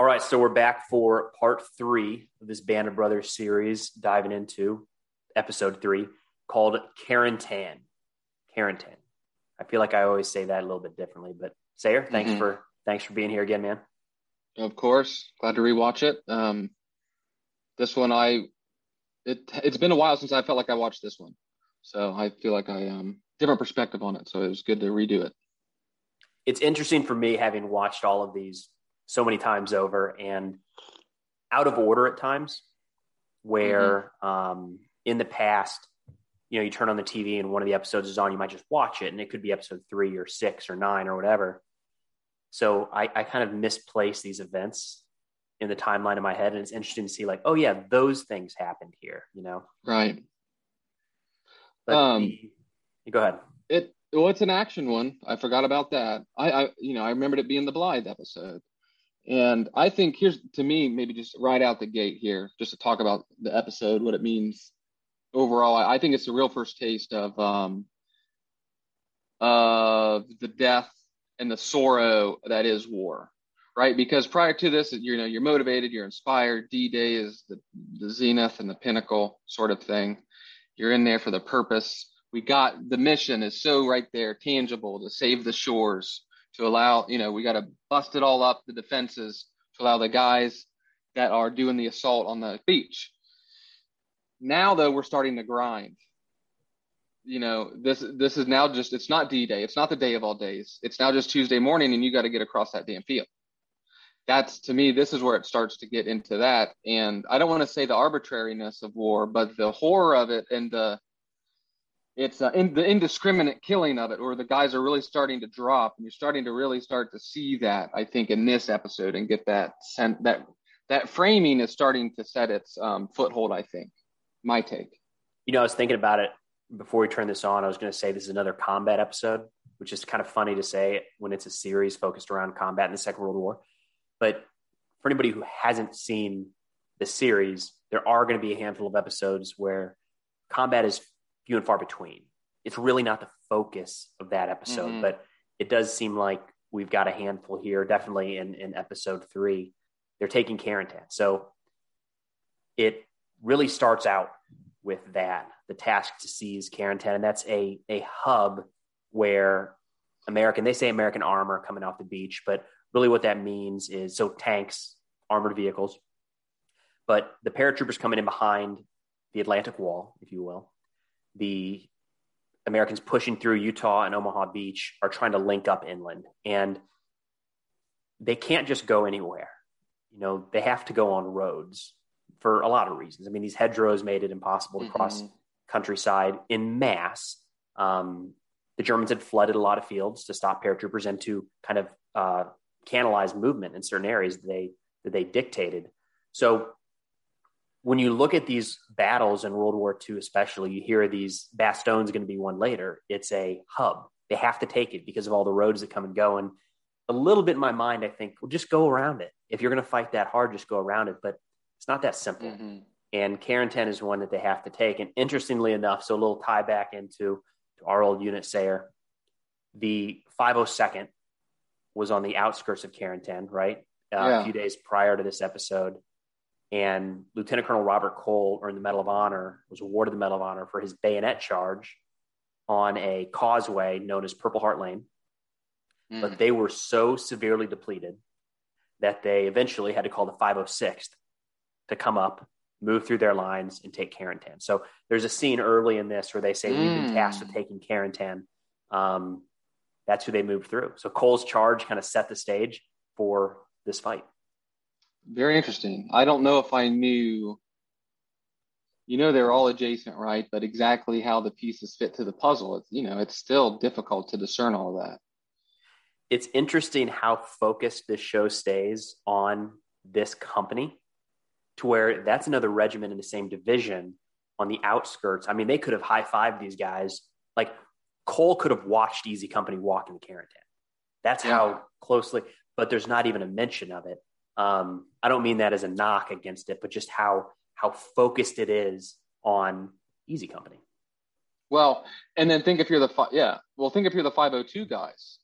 All right, so we're back for part three of this Band of Brothers series, diving into episode three called Carentan. Carentan. I feel like I always say that a little bit differently, but Sayer, thanks Mhm. for thanks for being here again, man. Of course, glad to rewatch it. Um, this one, I it it's been a while since I felt like I watched this one, so I feel like I um different perspective on it. So it was good to redo it. It's interesting for me having watched all of these so many times over and out of order at times, where um, in the past, you know, you turn on the TV and one of the episodes is on, you might just watch it, and it could be episode three or six or nine or whatever. So I, I kind of misplace these events in the timeline in my head, and it's interesting to see, like, oh yeah, those things happened here, you know. Right. But Um, the- you go ahead. It well, it's an action one. I forgot about that. I, I you know I remembered it being the Blythe episode, and I think here's to me maybe just right out the gate here, just to talk about the episode, what it means overall. I, I think it's a real first taste of um of the death and the sorrow that is war, right? Because prior to this, you know you're motivated, you're inspired. D-Day is the the zenith and the pinnacle sort of thing. You're in there for the purpose we got the mission is so right there tangible to save the shores to allow you know we got to bust it all up the defenses to allow the guys that are doing the assault on the beach. Now though we're starting to grind. You know this this is now just it's not d-day it's not the day of all days. It's now just tuesday morning and you got to get across that damn field. That's to me this is where it starts to get into that. And i don't want to say the arbitrariness of war but the horror of it and the it's uh, in the indiscriminate killing of it, or the guys are really starting to drop, and you're starting to really start to see that. I think in this episode, and get that sent that that framing is starting to set its um, foothold. I think my take. You know, I was thinking about it before we turn this on. I was going to say this is another combat episode, which is kind of funny to say when it's a series focused around combat in the Second World War. But for anybody who hasn't seen the series, there are going to be a handful of episodes where combat is few and far between. It's really not the focus of that episode, Mhm. but it does seem like we've got a handful here, definitely in, in episode three. They're taking Carentan. So it really starts out with that the task to seize Carentan, and that's a, a hub where American, they say American armor coming off the beach, but really what that means is so tanks, armored vehicles, but the paratroopers coming in behind the Atlantic Wall, if you will, the Americans pushing through Utah and Omaha Beach are trying to link up inland, and they can't just go anywhere. You know, they have to go on roads for a lot of reasons. I mean, these hedgerows made it impossible to cross Mhm. countryside in mass. Um, the Germans had flooded a lot of fields to stop paratroopers and to kind of uh, canalize movement in certain areas that they that they dictated. So when you look at these battles in World War II, especially, you hear these Bastogne going to be one later. It's a hub. They have to take it because of all the roads that come and go. And a little bit in my mind, I think, well, just go around it. If you're going to fight that hard, just go around it. But it's not that simple. Mhm. And Carentan is one that they have to take. And interestingly enough, so a little tie back into to our old unit sayer, the 502nd was on the outskirts of Carentan, right? Uh, Yeah. A few days prior to this episode. And Lieutenant Colonel Robert Cole earned the Medal of Honor, was awarded the Medal of Honor for his bayonet charge on a causeway known as Purple Heart Lane. Mm. But they were so severely depleted that they eventually had to call the 506th to come up, move through their lines, and take Carentan. So there's a scene early in this where they say, We've been tasked with Mm. taking Carentan. Um, that's who they moved through. So Cole's charge kind of set the stage for this fight. Very interesting. I don't know if I knew. You know, they're all adjacent, right? But exactly how the pieces fit to the puzzle, it's you know, it's still difficult to discern all of that. It's interesting how focused this show stays on this company to where that's another regiment in the same division on the outskirts. I mean, they could have high fived these guys. Like Cole could have watched Easy Company walk in the Carentan. That's Yeah. how closely, but there's not even a mention of it. Um, I don't mean that as a knock against it, but just how how focused it is on Easy Company. Well, and then think if you're the fi- yeah, well, think if you're the 502 guys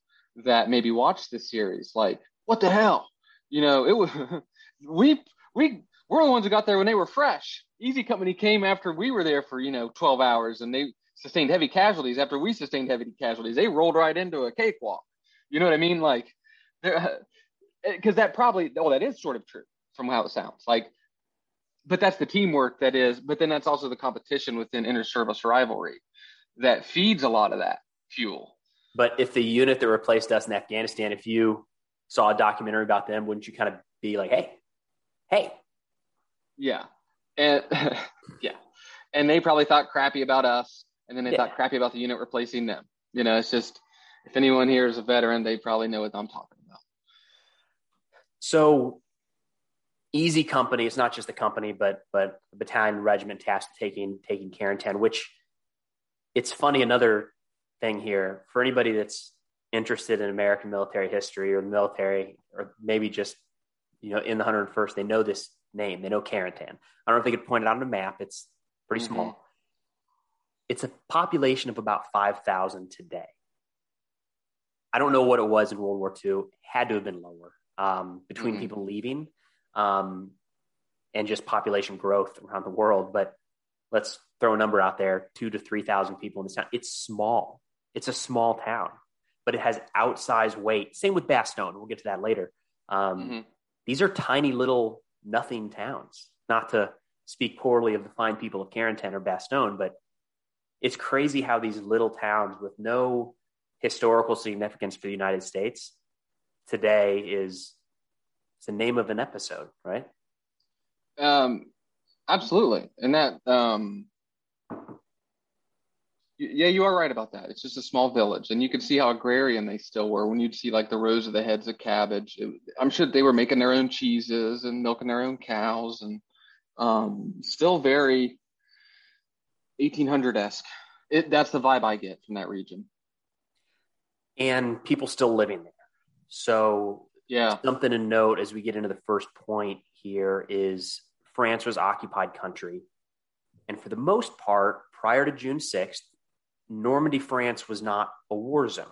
that maybe watch this series, like what the hell? You know, it was we we we're the ones who got there when they were fresh. Easy Company came after we were there for you know 12 hours, and they sustained heavy casualties after we sustained heavy casualties. They rolled right into a cakewalk. You know what I mean? Like, Uh, because that probably, oh, that is sort of true from how it sounds. Like, but that's the teamwork that is. But then that's also the competition within inter-service rivalry that feeds a lot of that fuel. But if the unit that replaced us in Afghanistan, if you saw a documentary about them, wouldn't you kind of be like, hey, hey? Yeah. And yeah. And they probably thought crappy about us. And then they yeah. thought crappy about the unit replacing them. You know, it's just, if anyone here is a veteran, they probably know what I'm talking about. So easy company. It's not just the company, but but a battalion regiment tasked taking taking Carentan, which it's funny. Another thing here for anybody that's interested in American military history or the military, or maybe just you know in the 101st, they know this name. They know Carentan. I don't know if they could point it out on a map. It's pretty mm-hmm. small. It's a population of about five thousand today. I don't know what it was in World War II. It had to have been lower um, between mm-hmm. people leaving um, and just population growth around the world. But let's throw a number out there: two to three thousand people in this town. It's small. It's a small town, but it has outsized weight. Same with Bastogne. We'll get to that later. Um, mm-hmm. These are tiny little nothing towns. Not to speak poorly of the fine people of Carentan or Bastogne, but it's crazy how these little towns with no historical significance for the United States today is the name of an episode, right? Um, absolutely, and that um, yeah, you are right about that. It's just a small village, and you could see how agrarian they still were when you'd see like the rows of the heads of cabbage. It, I'm sure they were making their own cheeses and milking their own cows, and um, still very 1800 esque. That's the vibe I get from that region. And people still living there. So yeah, something to note as we get into the first point here is France was occupied country, and for the most part, prior to June sixth, Normandy, France was not a war zone.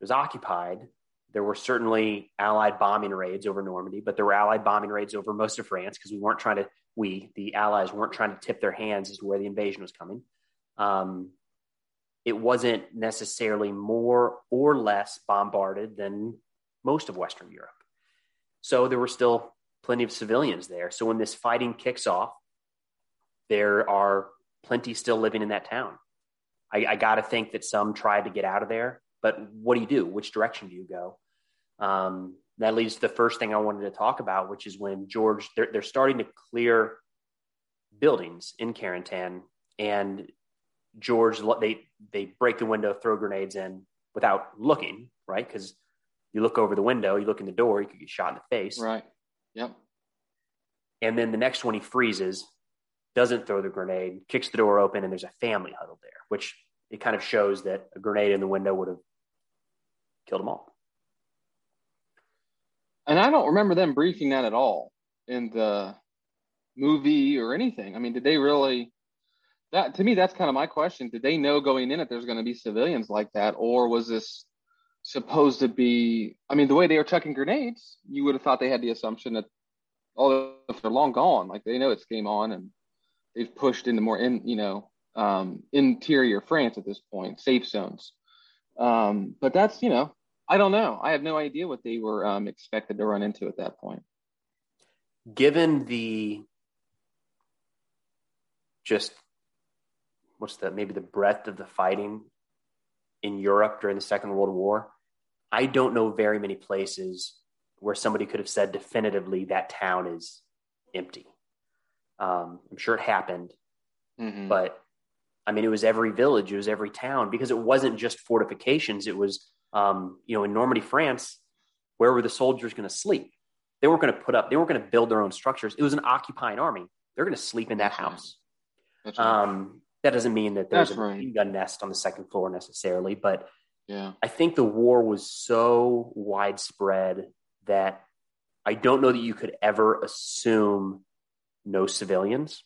It was occupied. There were certainly Allied bombing raids over Normandy, but there were Allied bombing raids over most of France because we weren't trying to, we, the Allies, weren't trying to tip their hands as to where the invasion was coming. Um, it wasn't necessarily more or less bombarded than most of Western Europe. So there were still plenty of civilians there. So when this fighting kicks off, there are plenty still living in that town. I, I got to think that some tried to get out of there, but what do you do? Which direction do you go? Um, that leads to the first thing I wanted to talk about, which is when George, they're, they're starting to clear buildings in Carentan and George, they they break the window, throw grenades in without looking, right? Because you look over the window, you look in the door, you could get shot in the face. Right. Yep. And then the next one he freezes, doesn't throw the grenade, kicks the door open, and there's a family huddled there, which it kind of shows that a grenade in the window would have killed them all. And I don't remember them briefing that at all in the movie or anything. I mean, did they really that to me that's kind of my question. Did they know going in that there's going to be civilians like that or was this supposed to be i mean the way they were chucking grenades you would have thought they had the assumption that oh if they're long gone. Like they know it's game on and they've pushed into more in you know um, interior france at this point safe zones. Um, but that's you know i don't know. I have no idea what they were um, expected to run into at that point. Given the just what's the maybe the breadth of the fighting in Europe during the Second World War, I don't know very many places where somebody could have said definitively that town is empty. Um, I'm sure it happened, mm-hmm. but I mean, it was every village, it was every town because it wasn't just fortifications. It was, um, you know, in Normandy, France, where were the soldiers going to sleep? They weren't going to put up, they weren't going to build their own structures. It was an occupying army. They're going to sleep in that house. Right. Um, that doesn't mean that there's That's a right. gun nest on the second floor necessarily, but yeah, I think the war was so widespread that I don't know that you could ever assume no civilians.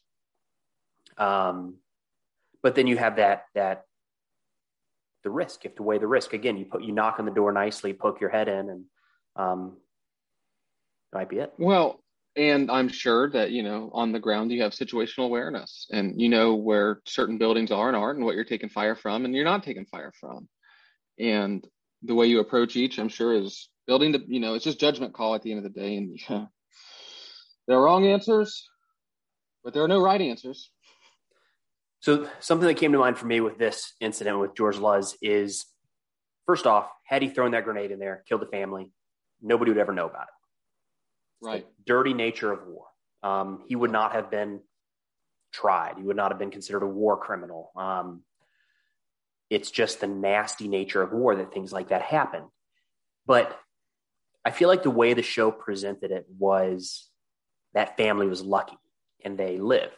Um, but then you have that that the risk. You have to weigh the risk again. You put you knock on the door nicely, poke your head in, and um, Might be it. Well, and I'm sure that, you know, on the ground you have situational awareness and you know where certain buildings are and aren't and what you're taking fire from and you're not taking fire from. And the way you approach each, I'm sure, is building the, you know, it's just judgment call at the end of the day. And yeah, there are wrong answers, but there are no right answers. So something that came to mind for me with this incident with George Luz is first off, had he thrown that grenade in there, killed the family, nobody would ever know about it. Right. dirty nature of war. Um, he would not have been tried. He would not have been considered a war criminal. Um, it's just the nasty nature of war that things like that happen. But I feel like the way the show presented it was that family was lucky and they lived.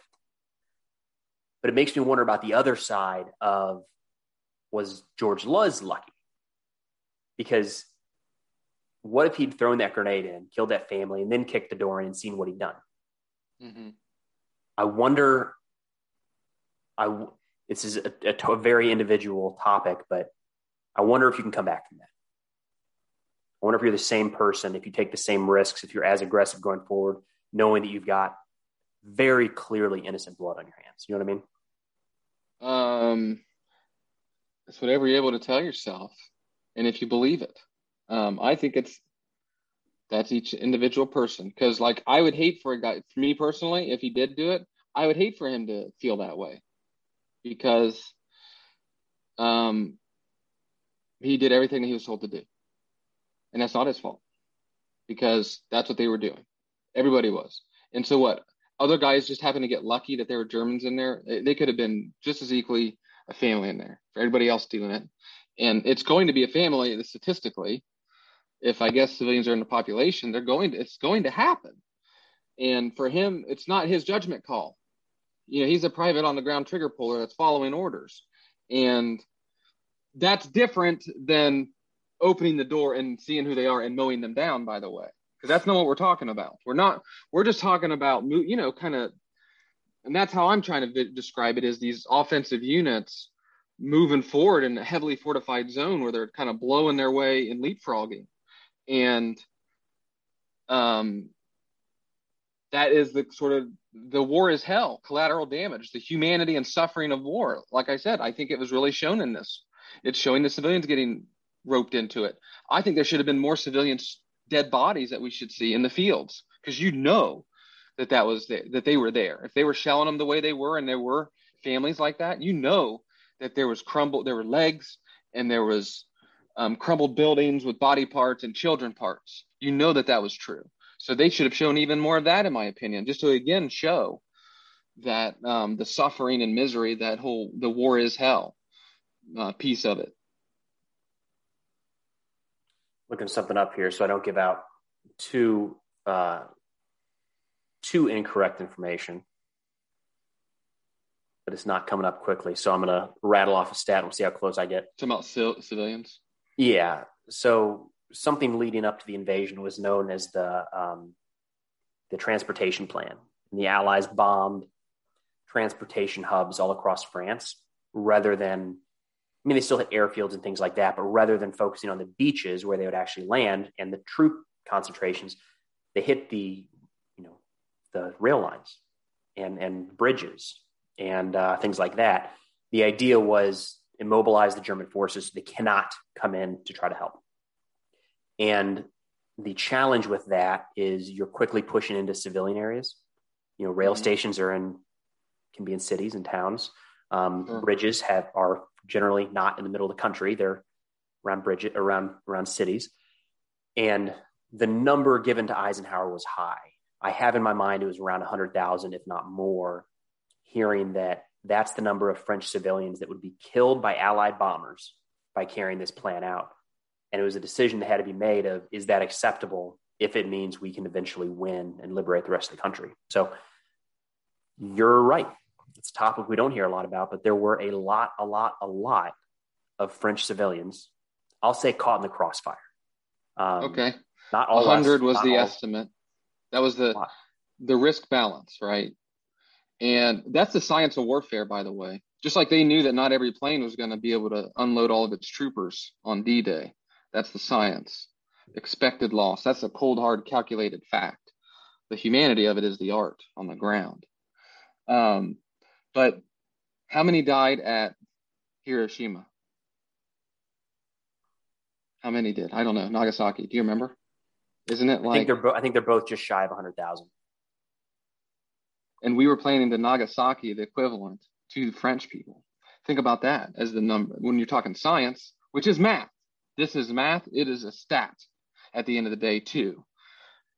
But it makes me wonder about the other side of was George Luz lucky? Because what if he'd thrown that grenade in, killed that family, and then kicked the door in and seen what he'd done? Mm-hmm. I wonder. I this is a, a, a, very individual topic, but I wonder if you can come back from that. I wonder if you're the same person, if you take the same risks, if you're as aggressive going forward, knowing that you've got very clearly innocent blood on your hands. You know what I mean? Um, it's whatever you're able to tell yourself, and if you believe it. Um, I think it's that's each individual person. Because, like, I would hate for a guy, for me personally, if he did do it, I would hate for him to feel that way. Because um, he did everything that he was told to do, and that's not his fault. Because that's what they were doing. Everybody was, and so what? Other guys just happened to get lucky that there were Germans in there. They could have been just as equally a family in there for everybody else doing it, and it's going to be a family statistically if I guess civilians are in the population, they're going to, it's going to happen. And for him, it's not his judgment call. You know, he's a private on the ground trigger puller that's following orders. And that's different than opening the door and seeing who they are and mowing them down, by the way. Because that's not what we're talking about. We're not, we're just talking about, you know, kind of, and that's how I'm trying to describe it is these offensive units moving forward in a heavily fortified zone where they're kind of blowing their way and leapfrogging and um, that is the sort of the war is hell, collateral damage, the humanity and suffering of war. Like I said, I think it was really shown in this. It's showing the civilians getting roped into it. I think there should have been more civilians dead bodies that we should see in the fields because you know that that was the, that they were there. If they were shelling them the way they were, and there were families like that, you know that there was crumble, there were legs, and there was um, crumbled buildings with body parts and children parts. You know that that was true. So they should have shown even more of that, in my opinion, just to again show that um, the suffering and misery, that whole the war is hell uh, piece of it. Looking something up here so I don't give out too uh, too incorrect information, but it's not coming up quickly. So I'm going to rattle off a stat and we'll see how close I get. Talking about civilians. Yeah. So something leading up to the invasion was known as the um, the transportation plan. And the Allies bombed transportation hubs all across France rather than I mean they still hit airfields and things like that, but rather than focusing on the beaches where they would actually land and the troop concentrations, they hit the you know the rail lines and and bridges and uh, things like that. The idea was immobilize the German forces they cannot come in to try to help. And the challenge with that is you're quickly pushing into civilian areas. You know, rail mm-hmm. stations are in can be in cities and towns. Um, mm-hmm. Bridges have are generally not in the middle of the country; they're around bridges around around cities. And the number given to Eisenhower was high. I have in my mind it was around 100,000, if not more. Hearing that that's the number of French civilians that would be killed by Allied bombers by carrying this plan out. And it was a decision that had to be made of is that acceptable if it means we can eventually win and liberate the rest of the country? So you're right. It's a topic we don't hear a lot about, but there were a lot, a lot, a lot of French civilians, I'll say caught in the crossfire. Um, okay. Not all 100 was the all, estimate. That was the the risk balance, right? And that's the science of warfare, by the way. Just like they knew that not every plane was going to be able to unload all of its troopers on D Day. That's the science. expected loss. That's a cold, hard, calculated fact. The humanity of it is the art on the ground. Um, but how many died at Hiroshima? How many did? I don't know. Nagasaki. Do you remember? Isn't it like? I think they're bo- I think they're both just shy of hundred thousand. And we were planning to Nagasaki the equivalent to the French people. Think about that as the number when you're talking science, which is math. This is math. It is a stat at the end of the day too.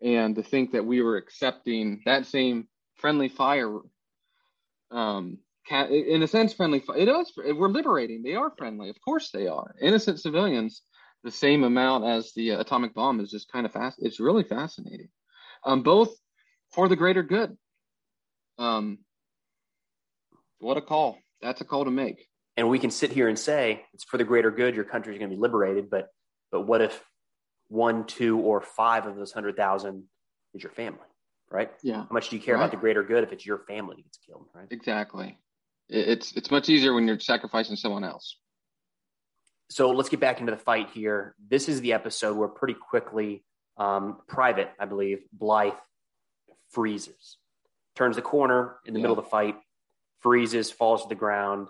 And to think that we were accepting that same friendly fire, um, in a sense, friendly. Fire, it is. We're liberating. They are friendly. Of course, they are. Innocent civilians the same amount as the atomic bomb is just kind of fast. It's really fascinating. Um, both for the greater good. Um, what a call! That's a call to make. And we can sit here and say it's for the greater good. Your country is going to be liberated, but but what if one, two, or five of those hundred thousand is your family, right? Yeah. How much do you care right. about the greater good if it's your family that gets killed, right? Exactly. It's it's much easier when you're sacrificing someone else. So let's get back into the fight here. This is the episode where pretty quickly, um, Private, I believe, Blythe freezes, turns the corner in the yeah. middle of the fight, freezes, falls to the ground.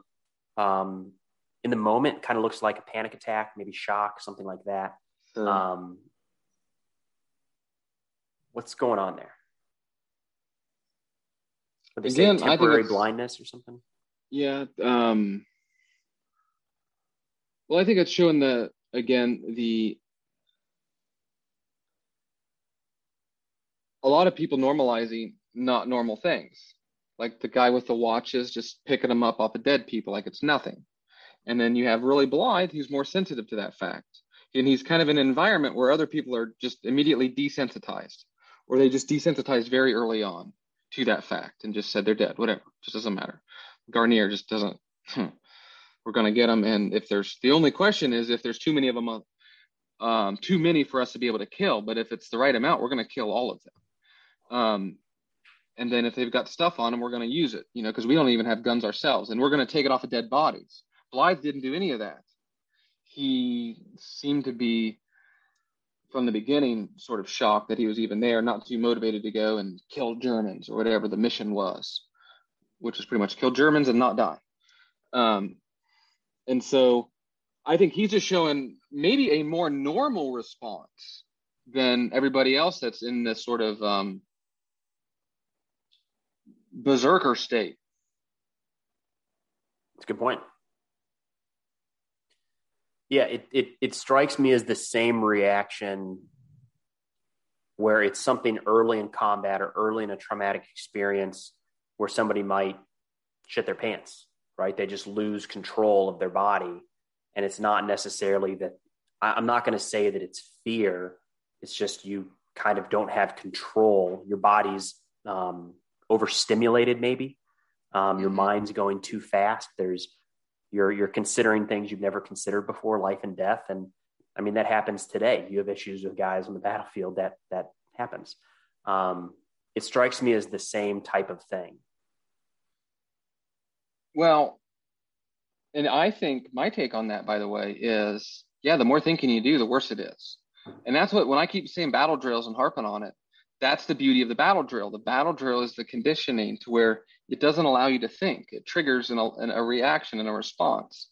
Um, in the moment, kind of looks like a panic attack, maybe shock, something like that. Sure. Um, what's going on there? Would they Again, say temporary blindness or something? Yeah. Um, well, I think it's showing the again the a lot of people normalizing not normal things, like the guy with the watches just picking them up off of dead people like it's nothing, and then you have really Blythe who's more sensitive to that fact, and he's kind of in an environment where other people are just immediately desensitized, or they just desensitized very early on to that fact and just said they're dead, whatever, just doesn't matter. Guarnere just doesn't. Hmm we're going to get them. And if there's the only question is if there's too many of them, um, too many for us to be able to kill. But if it's the right amount, we're going to kill all of them. Um, and then if they've got stuff on them, we're going to use it, you know, because we don't even have guns ourselves, and we're going to take it off of dead bodies. Blythe didn't do any of that. He seemed to be, from the beginning, sort of shocked that he was even there, not too motivated to go and kill Germans or whatever the mission was, which was pretty much kill Germans and not die. Um, and so I think he's just showing maybe a more normal response than everybody else that's in this sort of um, berserker state. That's a good point. Yeah, it, it, it strikes me as the same reaction where it's something early in combat or early in a traumatic experience where somebody might shit their pants right? They just lose control of their body. And it's not necessarily that I'm not going to say that it's fear. It's just you kind of don't have control. Your body's um, overstimulated, maybe. Um, your mm-hmm. mind's going too fast. There's you're you're considering things you've never considered before, life and death. And I mean that happens today. You have issues with guys on the battlefield that that happens. Um, it strikes me as the same type of thing. Well, and I think my take on that, by the way, is yeah, the more thinking you do, the worse it is. And that's what, when I keep seeing battle drills and harping on it, that's the beauty of the battle drill. The battle drill is the conditioning to where it doesn't allow you to think, it triggers an, an, a reaction and a response.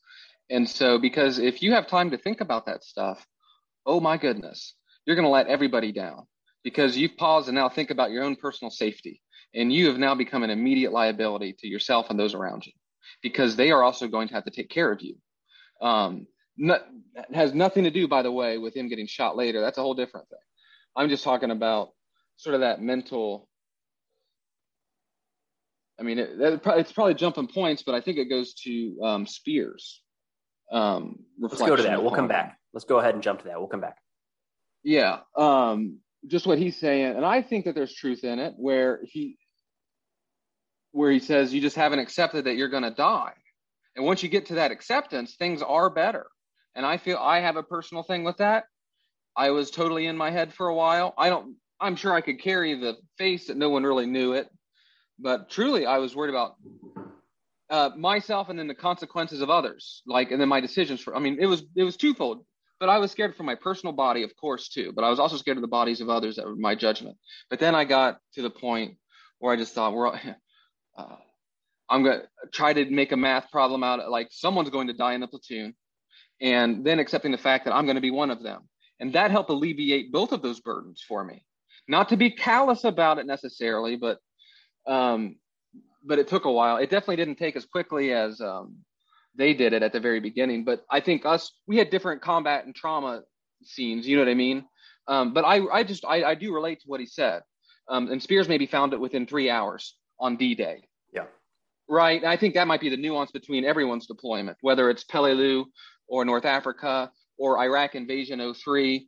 And so, because if you have time to think about that stuff, oh my goodness, you're going to let everybody down because you've paused and now think about your own personal safety. And you have now become an immediate liability to yourself and those around you because they are also going to have to take care of you. Um, not, has nothing to do, by the way, with him getting shot later. That's a whole different thing. I'm just talking about sort of that mental. I mean, it, it's probably jumping points, but I think it goes to um, Spears. Um, Let's go to that. We'll come back. Let's go ahead and jump to that. We'll come back. Yeah. Um, just what he's saying. And I think that there's truth in it where he, where he says you just haven't accepted that you're going to die. And once you get to that acceptance, things are better. And I feel I have a personal thing with that. I was totally in my head for a while. I don't, I'm sure I could carry the face that no one really knew it. But truly, I was worried about uh, myself and then the consequences of others. Like, and then my decisions for, I mean, it was, it was twofold. but I was scared for my personal body, of course, too. But I was also scared of the bodies of others that were my judgment. But then I got to the point where I just thought, we're, uh, I'm going to try to make a math problem out of like someone's going to die in the platoon, and then accepting the fact that I'm going to be one of them. And that helped alleviate both of those burdens for me. Not to be callous about it necessarily, but um, but it took a while. It definitely didn't take as quickly as um, they did it at the very beginning. But I think us, we had different combat and trauma scenes. You know what I mean? Um, but I, I just, I, I do relate to what he said. Um, and Spears maybe found it within three hours on D-Day. Yeah. Right. And I think that might be the nuance between everyone's deployment, whether it's Peleliu or North Africa or Iraq invasion 03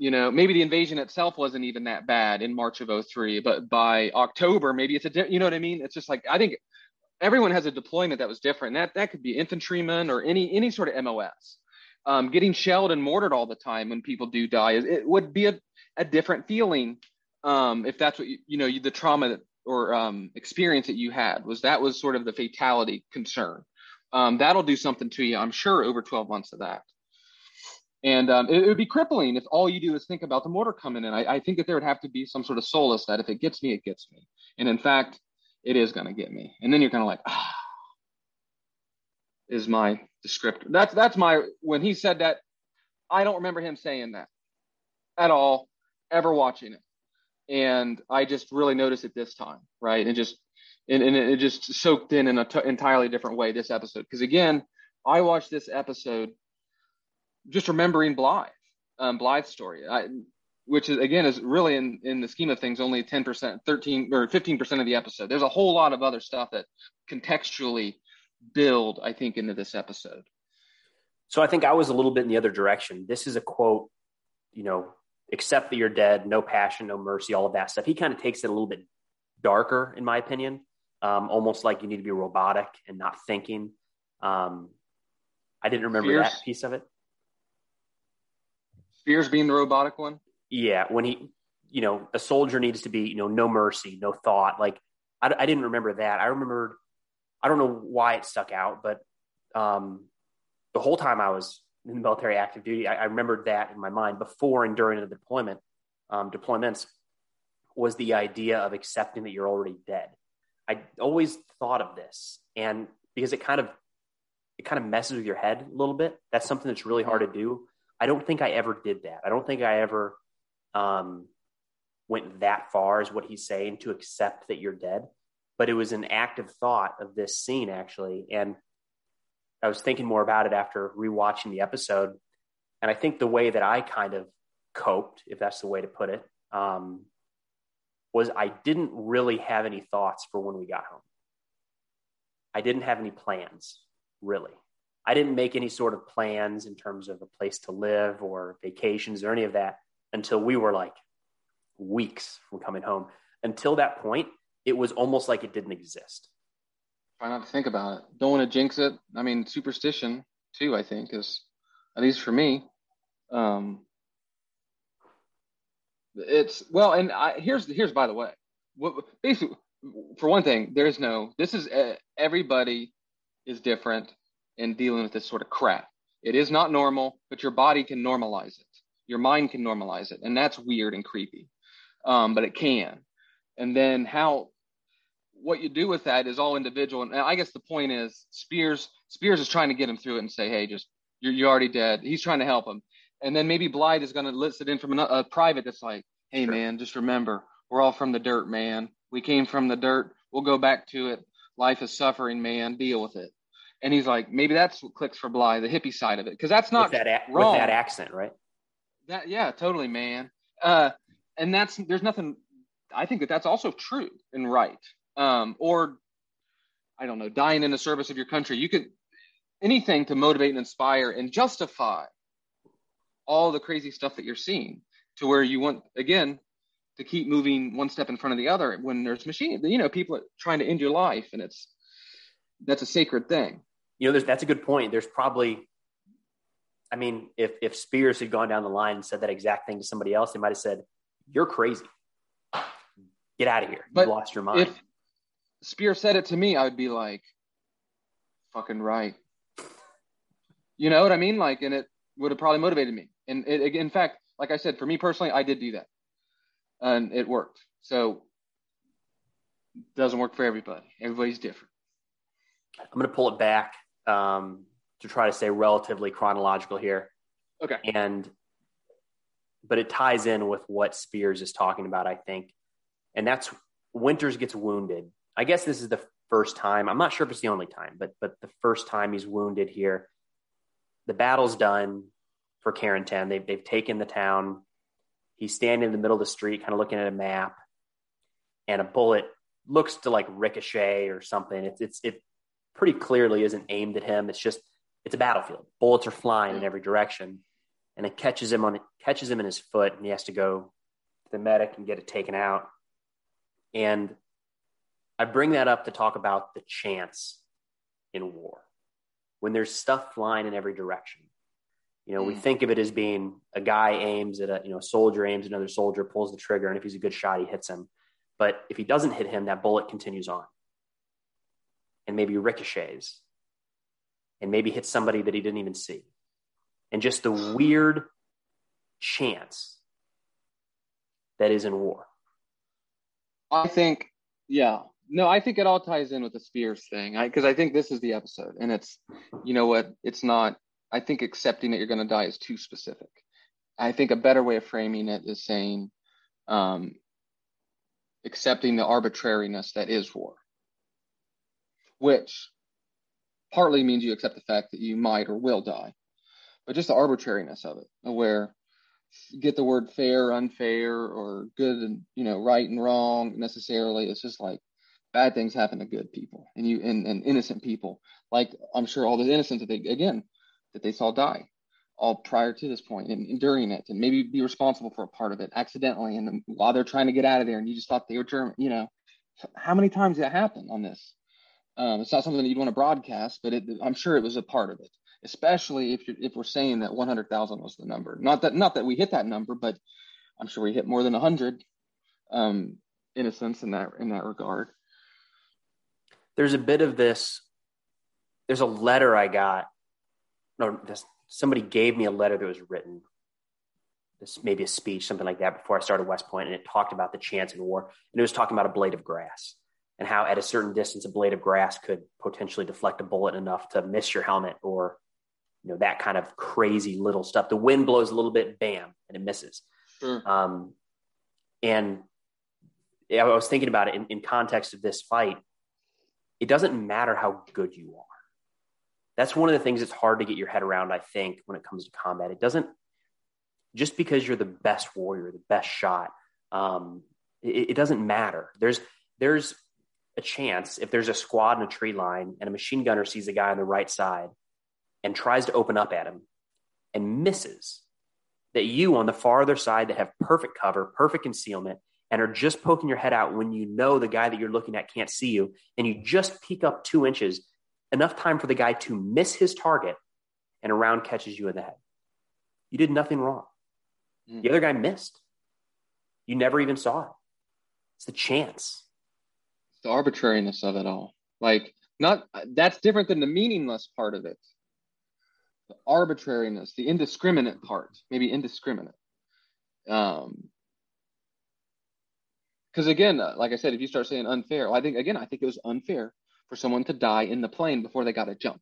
you know, maybe the invasion itself wasn't even that bad in March of 03, but by October, maybe it's a, you know what I mean? It's just like, I think everyone has a deployment that was different. That, that could be infantrymen or any, any sort of MOS. Um, getting shelled and mortared all the time when people do die, it would be a, a different feeling. Um, if that's what, you, you know, you, the trauma that, or um, experience that you had was that was sort of the fatality concern. Um, that'll do something to you, I'm sure, over 12 months of that. And um, it, it, would be crippling if all you do is think about the mortar coming in. I, I, think that there would have to be some sort of solace that if it gets me, it gets me. And in fact, it is going to get me. And then you're kind of like, ah, is my descriptor. That's that's my when he said that. I don't remember him saying that at all, ever watching it. And I just really noticed it this time, right? And just and, and it just soaked in in an t- entirely different way this episode. Because again, I watched this episode just remembering Blythe, um, Blythe's story, I, which is again is really in in the scheme of things only 10%, 13 or 15% of the episode. There's a whole lot of other stuff that contextually build, I think, into this episode. So I think I was a little bit in the other direction. This is a quote, you know, accept that you're dead, no passion, no mercy, all of that stuff. He kind of takes it a little bit darker, in my opinion, um, almost like you need to be robotic and not thinking. Um, I didn't remember Fierce. that piece of it. Spears being the robotic one. Yeah, when he, you know, a soldier needs to be, you know, no mercy, no thought. Like I, I didn't remember that. I remembered. I don't know why it stuck out, but um, the whole time I was in the military active duty, I, I remembered that in my mind before and during the deployment um, deployments was the idea of accepting that you're already dead. I always thought of this, and because it kind of it kind of messes with your head a little bit. That's something that's really hard to do. I don't think I ever did that. I don't think I ever um, went that far as what he's saying to accept that you're dead. But it was an active thought of this scene actually, and I was thinking more about it after rewatching the episode. And I think the way that I kind of coped, if that's the way to put it, um, was I didn't really have any thoughts for when we got home. I didn't have any plans, really. I didn't make any sort of plans in terms of a place to live or vacations or any of that until we were like weeks from coming home. Until that point, it was almost like it didn't exist. Try not to think about it. Don't want to jinx it. I mean, superstition too. I think is at least for me. Um, it's well, and I, here's here's by the way, what, basically for one thing, there's no. This is uh, everybody is different in dealing with this sort of crap. It is not normal, but your body can normalize it. Your mind can normalize it. And that's weird and creepy. Um, but it can. And then how what you do with that is all individual. And I guess the point is Spears Spears is trying to get him through it and say, hey, just you're, you're already dead. He's trying to help him. And then maybe Blythe is going to list it in from a, a private that's like, hey, sure. man, just remember, we're all from the dirt, man. We came from the dirt. We'll go back to it. Life is suffering, man. Deal with it. And he's like, maybe that's what clicks for Bly, the hippie side of it, because that's not with that, wrong. with that accent, right? That yeah, totally, man. Uh, and that's there's nothing. I think that that's also true and right. Um, or I don't know, dying in the service of your country. You could anything to motivate and inspire and justify all the crazy stuff that you're seeing to where you want again to keep moving one step in front of the other when there's machine you know people are trying to end your life and it's that's a sacred thing you know, there's, that's a good point. There's probably, I mean, if if Spears had gone down the line and said that exact thing to somebody else, they might have said, "You're crazy. Get out of here. You lost your mind." If Spears said it to me, I would be like, "Fucking right." You know what I mean? Like, and it would have probably motivated me. And it, in fact, like I said, for me personally, I did do that, and it worked. So doesn't work for everybody. Everybody's different. I'm going to pull it back um, to try to stay relatively chronological here. Okay. And, but it ties in with what Spears is talking about, I think. And that's Winters gets wounded. I guess this is the first time. I'm not sure if it's the only time, but but the first time he's wounded here. The battle's done for Carentan. They've they've taken the town. He's standing in the middle of the street, kind of looking at a map, and a bullet looks to like ricochet or something. It's it's it pretty clearly isn't aimed at him. It's just it's a battlefield. Bullets are flying in every direction, and it catches him on catches him in his foot, and he has to go to the medic and get it taken out. And I bring that up to talk about the chance in war when there's stuff flying in every direction. You know, mm. we think of it as being a guy aims at a, you know, a soldier aims at another soldier, pulls the trigger, and if he's a good shot, he hits him. But if he doesn't hit him, that bullet continues on and maybe ricochets and maybe hits somebody that he didn't even see. And just the weird chance that is in war. I think, yeah. No, I think it all ties in with the Spears thing. Because I, I think this is the episode. And it's, you know what? It's not, I think accepting that you're going to die is too specific. I think a better way of framing it is saying, um, accepting the arbitrariness that is war, which partly means you accept the fact that you might or will die, but just the arbitrariness of it, where get the word fair, unfair, or good and you know right and wrong necessarily. It's just like bad things happen to good people and you and, and innocent people. Like I'm sure all the innocents that they again that they saw die all prior to this point and, and, during it, and maybe be responsible for a part of it accidentally, and while they're trying to get out of there, and you just thought they were German. You know, how many times that happen on this? Um, it's not something that you'd want to broadcast, but it, I'm sure it was a part of it. Especially if if we're saying that 100,000 was the number, not that not that we hit that number, but I'm sure we hit more than 100 um, innocents in that in that regard. There's a bit of this. There's a letter I got. No, this somebody gave me a letter that was written, this maybe a speech, something like that, before I started West Point, and it talked about the chance in war, and it was talking about a blade of grass and how at a certain distance a blade of grass could potentially deflect a bullet enough to miss your helmet or you know that kind of crazy little stuff. The wind blows a little bit, bam, and it misses. Sure. Um, and I was thinking about it in, in context of this fight. It doesn't matter how good you are that's one of the things that's hard to get your head around, I think, when it comes to combat. It doesn't just because you're the best warrior, the best shot, um, it, it doesn't matter. There's there's a chance if there's a squad in a tree line and a machine gunner sees a guy on the right side and tries to open up at him and misses, that you on the farther side that have perfect cover, perfect concealment, and are just poking your head out when you know the guy that you're looking at can't see you, and you just peek up two inches enough time for the guy to miss his target and a round catches you in the head. You did nothing wrong. Mm. The other guy missed. You never even saw it. It's the chance. The arbitrariness of it all. Like, not that's different than the meaningless part of it. The arbitrariness, the indiscriminate part, maybe indiscriminate. Um, because again, like I said, if you start saying unfair, well, I think again, I think it was unfair for someone to die in the plane before they got to jump.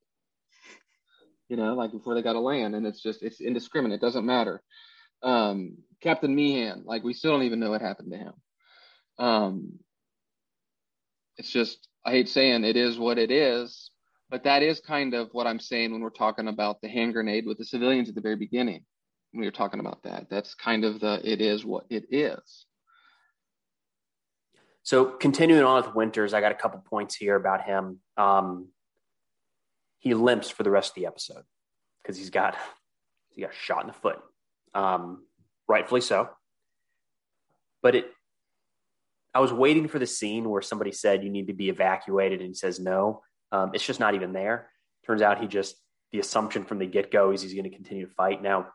You know, like before they got to land, and it's just it's indiscriminate. It doesn't matter. Um, Captain Meehan, like we still don't even know what happened to him. Um, it's just I hate saying it is what it is, but that is kind of what I'm saying when we're talking about the hand grenade with the civilians at the very beginning. When we were talking about that, that's kind of the it is what it is. So continuing on with Winters, I got a couple points here about him. Um, he limps for the rest of the episode because he's got he got shot in the foot, um, rightfully so. But it, I was waiting for the scene where somebody said you need to be evacuated, and he says no. Um, it's just not even there. Turns out he just the assumption from the get go is he's going to continue to fight. Now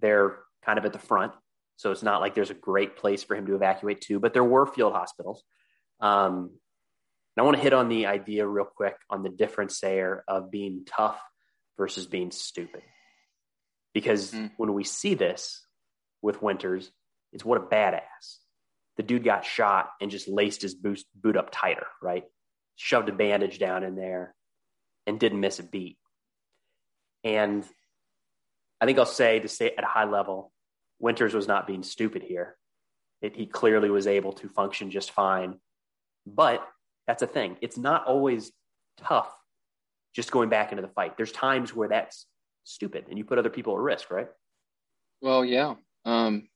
they're kind of at the front, so it's not like there's a great place for him to evacuate to, but there were field hospitals. Um, and I want to hit on the idea real quick on the difference there of being tough versus being stupid. because mm. when we see this with Winters, it's what a badass. The dude got shot and just laced his boot, boot up tighter, right? Shoved a bandage down in there and didn't miss a beat. And I think I'll say to say at a high level, Winters was not being stupid here. It, he clearly was able to function just fine. But that's a thing. It's not always tough just going back into the fight. There's times where that's stupid and you put other people at risk, right? Well, yeah. Um,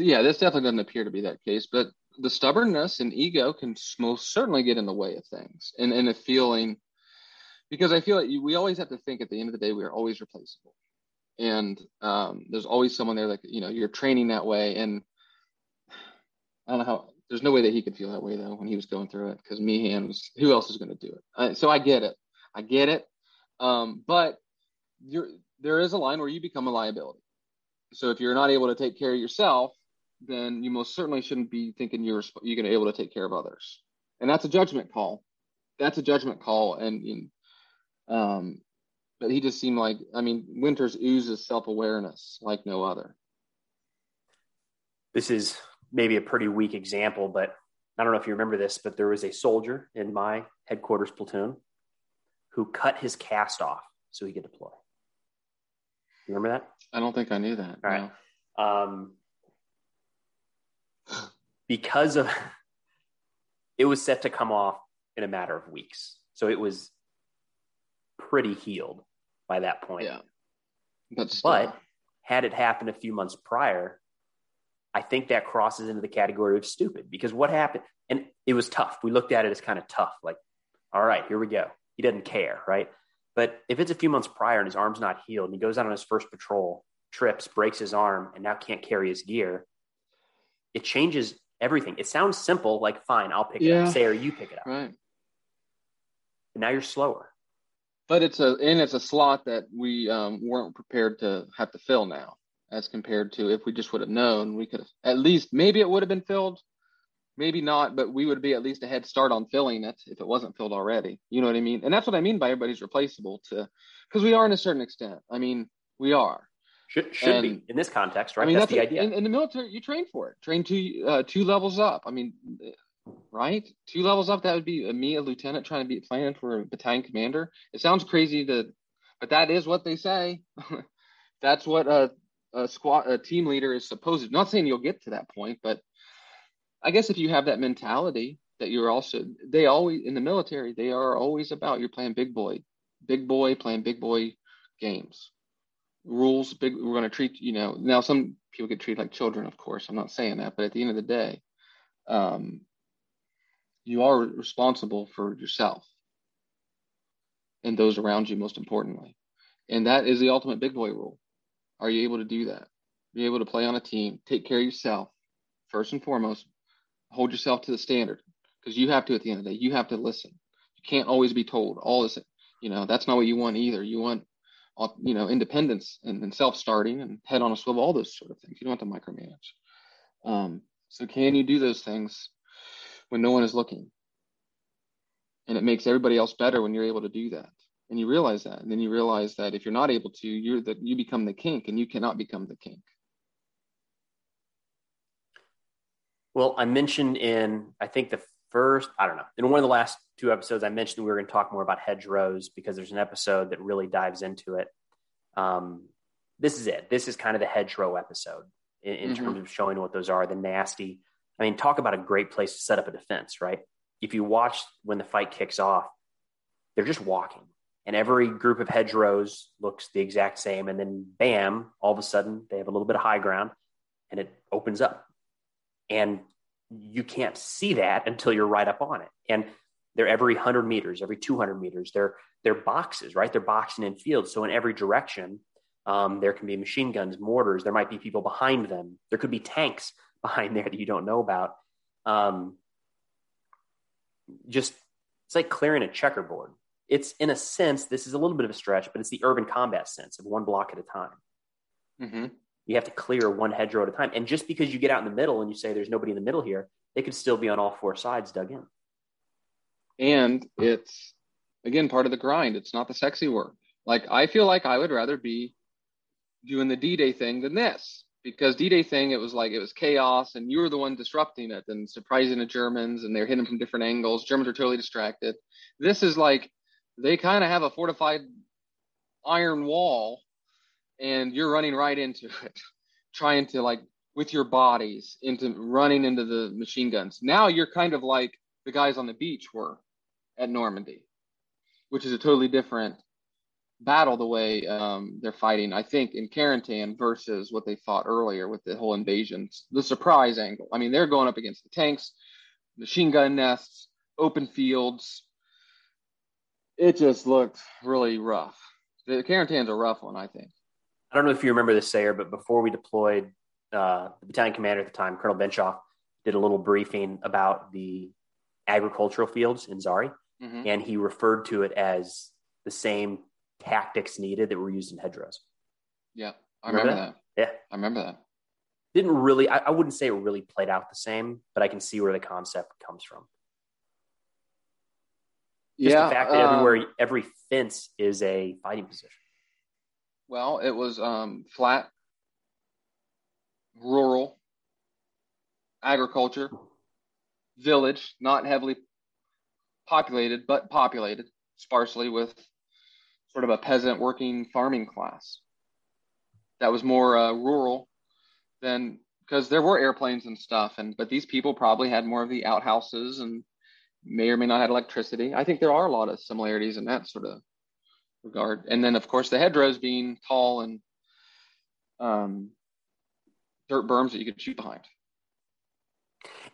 yeah, this definitely doesn't appear to be that case, but the stubbornness and ego can most certainly get in the way of things and, and a feeling because I feel like we always have to think at the end of the day, we are always replaceable. And um, there's always someone there that, you know, you're training that way. And I don't know how, there's no way that he could feel that way though when he was going through it because Meehan was, who else is going to do it? So I get it. I get it. Um, but there is a line where you become a liability. So if you're not able to take care of yourself, then you most certainly shouldn't be thinking you're you're going to be able to take care of others. And that's a judgment call. That's a judgment call. And, and um, but he just seemed like I mean, Winters oozes self awareness like no other. This is maybe a pretty weak example, but I don't know if you remember this, but there was a soldier in my headquarters platoon who cut his cast off so he could deploy. You remember that? I don't think I knew that. All right. No. Um, because of it was set to come off in a matter of weeks. So it was pretty healed by that point. Yeah. But, but had it happened a few months prior, I think that crosses into the category of stupid because what happened, and it was tough. We looked at it as kind of tough, like, all right, here we go. He doesn't care, right? But if it's a few months prior and his arm's not healed and he goes out on his first patrol, trips, breaks his arm, and now can't carry his gear, it changes everything. It sounds simple, like fine, I'll pick yeah. it up. Say or you pick it up. Right. But now you're slower. But it's a and it's a slot that we um, weren't prepared to have to fill now, as compared to if we just would have known, we could have at least maybe it would have been filled, maybe not, but we would be at least a head start on filling it if it wasn't filled already. You know what I mean? And that's what I mean by everybody's replaceable to because we are in a certain extent. I mean, we are. Should, should and, be in this context, right? I mean, that's, that's the idea. In, in, the military, you train for it. Train two uh, two levels up. I mean, right? Two levels up. That would be me, a lieutenant, trying to be planning for a battalion commander. It sounds crazy to, but that is what they say. that's what a, a squad, a team leader is supposed to. Not saying you'll get to that point, but I guess if you have that mentality that you're also, they always in the military, they are always about you're playing big boy, big boy playing big boy games rules big we're going to treat you know now some people get treated like children of course i'm not saying that but at the end of the day um, you are responsible for yourself and those around you most importantly. And that is the ultimate big boy rule. Are you able to do that? Be able to play on a team take care of yourself first and foremost hold yourself to the standard because you have to at the end of the day you have to listen. You can't always be told all this you know that's not what you want either. You want you know, independence and, and self-starting and head on a swivel, all those sort of things. You don't have to micromanage. Um, so can you do those things when no one is looking? And it makes everybody else better when you're able to do that. And you realize that. And then you realize that if you're not able to, you're that you become the kink and you cannot become the kink. Well, I mentioned in I think the first, I don't know, in one of the last two episodes, I mentioned we were going to talk more about hedgerows because there's an episode that really dives into it. Um, this is it. This is kind of the hedgerow episode in, in mm-hmm. terms of showing what those are. The nasty. I mean, talk about a great place to set up a defense, right? If you watch when the fight kicks off, they're just walking, and every group of hedgerows looks the exact same, and then bam, all of a sudden they have a little bit of high ground, and it opens up, and you can't see that until you're right up on it. And they're every 100 meters, every 200 meters. They're they're boxes, right? They're boxing in fields. So in every direction, um, there can be machine guns, mortars. There might be people behind them. There could be tanks behind there that you don't know about. Um, just it's like clearing a checkerboard. It's in a sense, this is a little bit of a stretch, but it's the urban combat sense of one block at a time. Mm-hmm you have to clear one hedgerow at a time. And just because you get out in the middle and you say there's nobody in the middle here, they could still be on all four sides dug in. And it's again, part of the grind. It's not the sexy work. Like I feel like I would rather be doing the D-Day thing than this because D-Day thing, it was like it was chaos, and you were the one disrupting it and surprising the Germans, and they're hitting from different angles. Germans are totally distracted. This is like they kind of have a fortified iron wall, and you're running right into it, trying to like with your bodies into running into the machine guns. Now you're kind of like the guys on the beach were at Normandy, which is a totally different battle the way um, they're fighting, I think, in Carentan versus what they fought earlier with the whole invasion, the surprise angle. I mean, they're going up against the tanks, machine gun nests, open fields. It just looked really rough. The Carentan's a rough one, I think. I don't know if you remember this, Sayer, but before we deployed, uh, the battalion commander at the time, Colonel Benchoff, did a little briefing about the agricultural fields in Zhari, mm-hmm. and he referred to it as the same tactics needed that were used in hedgerows. Yeah, I remember, remember that? that? Yeah, I remember that. Didn't really, I, I, wouldn't say it really played out the same, but I can see where the concept comes from. Just yeah, the fact that um, everywhere, every fence is a fighting position. Well, it was um, flat, rural, agriculture, village, not heavily populated, but populated sparsely with sort of a peasant working farming class that was more uh, rural than because there were airplanes and stuff and but these people probably had more of the outhouses and may or may not have electricity. I think there are a lot of similarities in that sort of regard. And then of course the hedgerows being tall and um, dirt berms that you could shoot behind.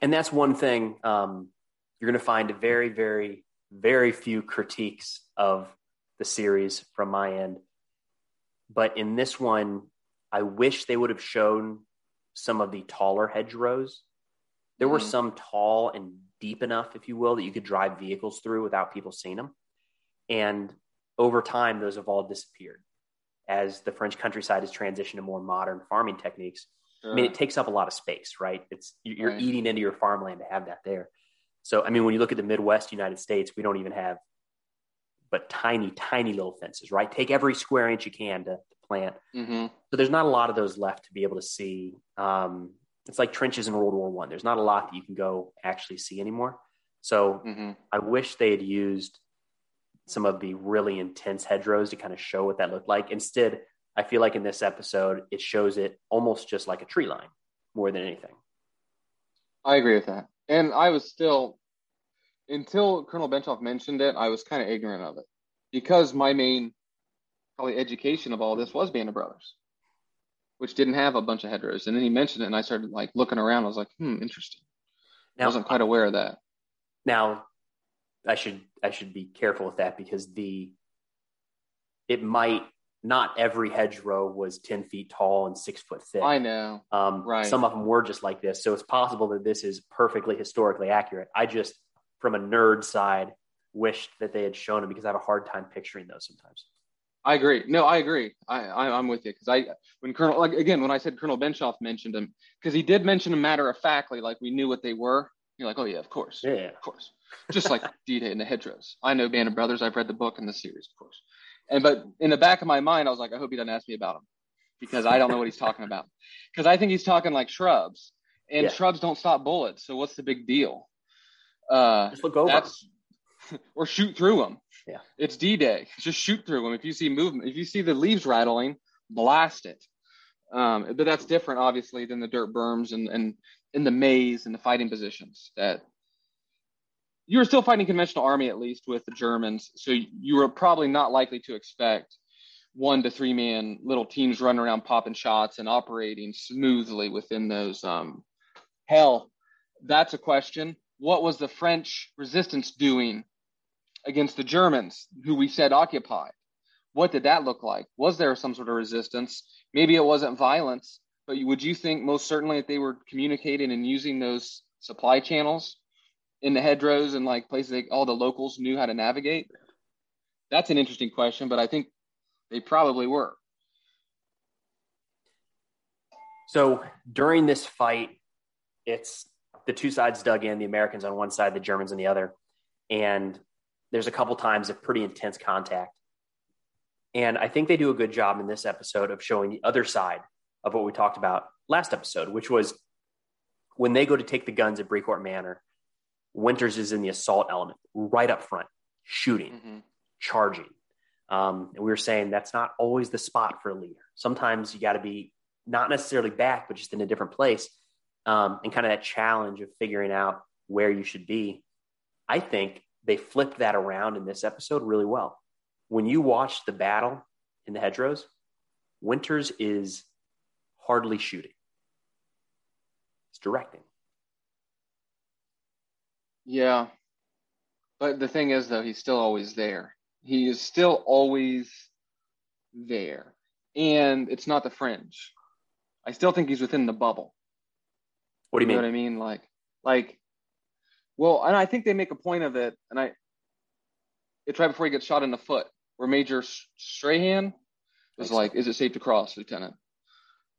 And that's one thing um, you're going to find very very very few critiques of the series from my end. But in this one, I wish they would have shown some of the taller hedgerows. There mm-hmm. were some tall and deep enough, if you will, that you could drive vehicles through without people seeing them. And over time, those have all disappeared as the French countryside has transitioned to more modern farming techniques. Sure. I mean, it takes up a lot of space, right? It's you're right. eating into your farmland to have that there. So, I mean, when you look at the Midwest United States, we don't even have but tiny, tiny little fences, right? Take every square inch you can to, to plant. Mm-hmm. So there's not a lot of those left to be able to see. Um, it's like trenches in World War One. There's not a lot that you can go actually see anymore. So mm-hmm. I wish they had used some of the really intense hedgerows to kind of show what that looked like. Instead, I feel like in this episode, it shows it almost just like a tree line more than anything. I agree with that. And I was still until Colonel Benshoff mentioned it, I was kind of ignorant of it because my main probably education of all this was Band of Brothers, which didn't have a bunch of hedgerows. And then he mentioned it, and I started like looking around. I was like, hmm, interesting. Now, I wasn't quite aware of that. Now, I should I should be careful with that because the it might not every hedgerow was 10 feet tall and six foot thick. I know. Um, right. Some of them were just like this. So it's possible that this is perfectly historically accurate. I just from a nerd side wished that they had shown it because I have a hard time picturing those sometimes. I agree. No, I agree. I, I am with you because I when Colonel like again when I said Colonel Benchoff mentioned him because he did mention them matter of factly like we knew what they were. You're like, oh yeah, of course, yeah, of course. Just like D-Day and the hedgerows. I know Band of Brothers. I've read the book and the series, of course. And but in the back of my mind, I was like, I hope he doesn't ask me about them because I don't know what he's talking about. Because I think he's talking like shrubs, and yeah. shrubs don't stop bullets. So what's the big deal? Uh, Just look over. Or shoot through them. Yeah. It's D Day. Just shoot through them. If you see movement, if you see the leaves rattling, blast it. Um, but that's different, obviously, than the dirt berms and, and in the maze and the fighting positions that you were still fighting conventional army, at least with the Germans. So you were probably not likely to expect one to three man little teams running around popping shots and operating smoothly within those. Um, hell, that's a question what was the French resistance doing against the Germans, who we said occupied? What did that look like? Was there some sort of resistance? Maybe it wasn't violence, but would you think most certainly that they were communicating and using those supply channels in the hedgerows and like places that all the locals knew how to navigate? That's an interesting question, but I think they probably were. So during this fight, it's the two sides dug in, the Americans on one side, the Germans on the other. And there's a couple times of pretty intense contact. And I think they do a good job in this episode of showing the other side of what we talked about last episode, which was when they go to take the guns at Brecourt Manor, Winters is in the assault element right up front, shooting, mm-hmm. charging. Um, and we were saying that's not always the spot for a leader. Sometimes you got to be not necessarily back, but just in a different place. Um, and kind of that challenge of figuring out where you should be. I think they flipped that around in this episode really well. When you watch the battle in the hedgerows, Winters is hardly shooting. He's directing. Yeah. But the thing is, though, he's still always there. He is still always there. And it's not the fringe. I still think he's within the bubble. What do you, you mean? what I mean? Like, like, well, and I think they make a point of it. And I, it's right before he gets shot in the foot, where Major Strahan was like, "Is it safe to cross, Lieutenant?"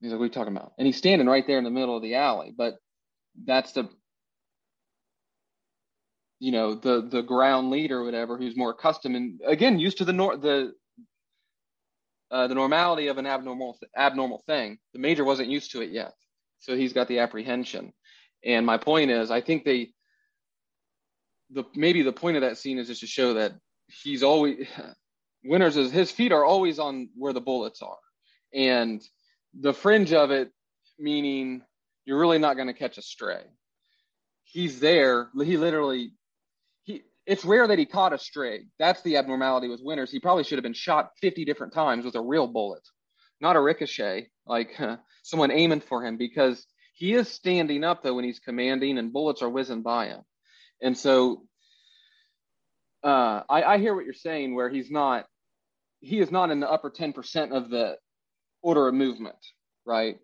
He's like, "What are you talking about?" And he's standing right there in the middle of the alley. But that's the, you know, the the ground leader, or whatever, who's more accustomed and again used to the nor the uh, the normality of an abnormal abnormal thing. The major wasn't used to it yet, so he's got the apprehension. And my point is, I think they the maybe the point of that scene is just to show that he's always Winters is his feet are always on where the bullets are, and the fringe of it, meaning you're really not going to catch a stray. He's there. He literally it's rare that he caught a stray. That's the abnormality with Winters. He probably should have been shot 50 different times with a real bullet, not a ricochet, like uh, someone aiming for him, because he is standing up though when he's commanding and bullets are whizzing by him. And so uh, I, I hear what you're saying, where he's not, he is not in the upper 10% of the order of movement, right?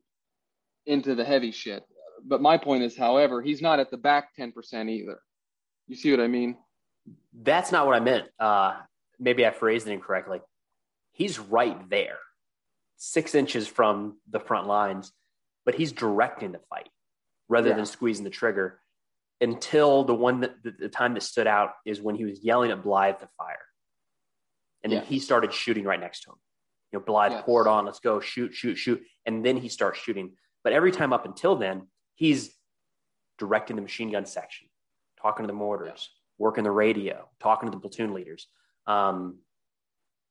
Into the heavy shit. But my point is, however, he's not at the back 10% either. You see what I mean? That's not what I meant. Uh, maybe I phrased it incorrectly. He's right there, six inches from the front lines, but he's directing the fight rather yeah. than squeezing the trigger. Until the one that the, time that stood out is when he was yelling at Blythe to fire, and yes. then he started shooting right next to him. You know, Blythe poured on, let's go, shoot, shoot, shoot, and then he starts shooting. But every time up until then, he's directing the machine gun section, talking to the mortars, working the radio, talking to the platoon leaders. Um,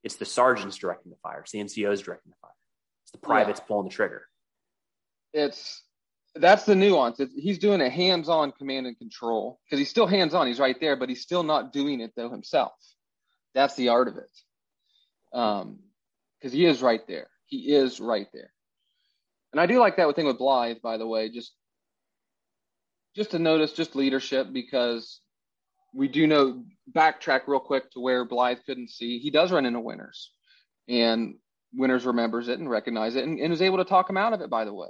it's the sergeants directing the fire. It's the NCOs directing the fire. It's the privates yeah. pulling the trigger. It's that's the nuance. It's, he's doing a hands-on command and control because he's still hands-on. He's right there, but he's still not doing it though himself. That's the art of it. Um, because he is right there. He is right there. And I do like that thing with Blythe, by the way. Just just to notice, just leadership because we do know backtrack real quick to where Blythe couldn't see. He does run into Winters, and Winters remembers it and recognizes it, and, and is able to talk him out of it. By the way,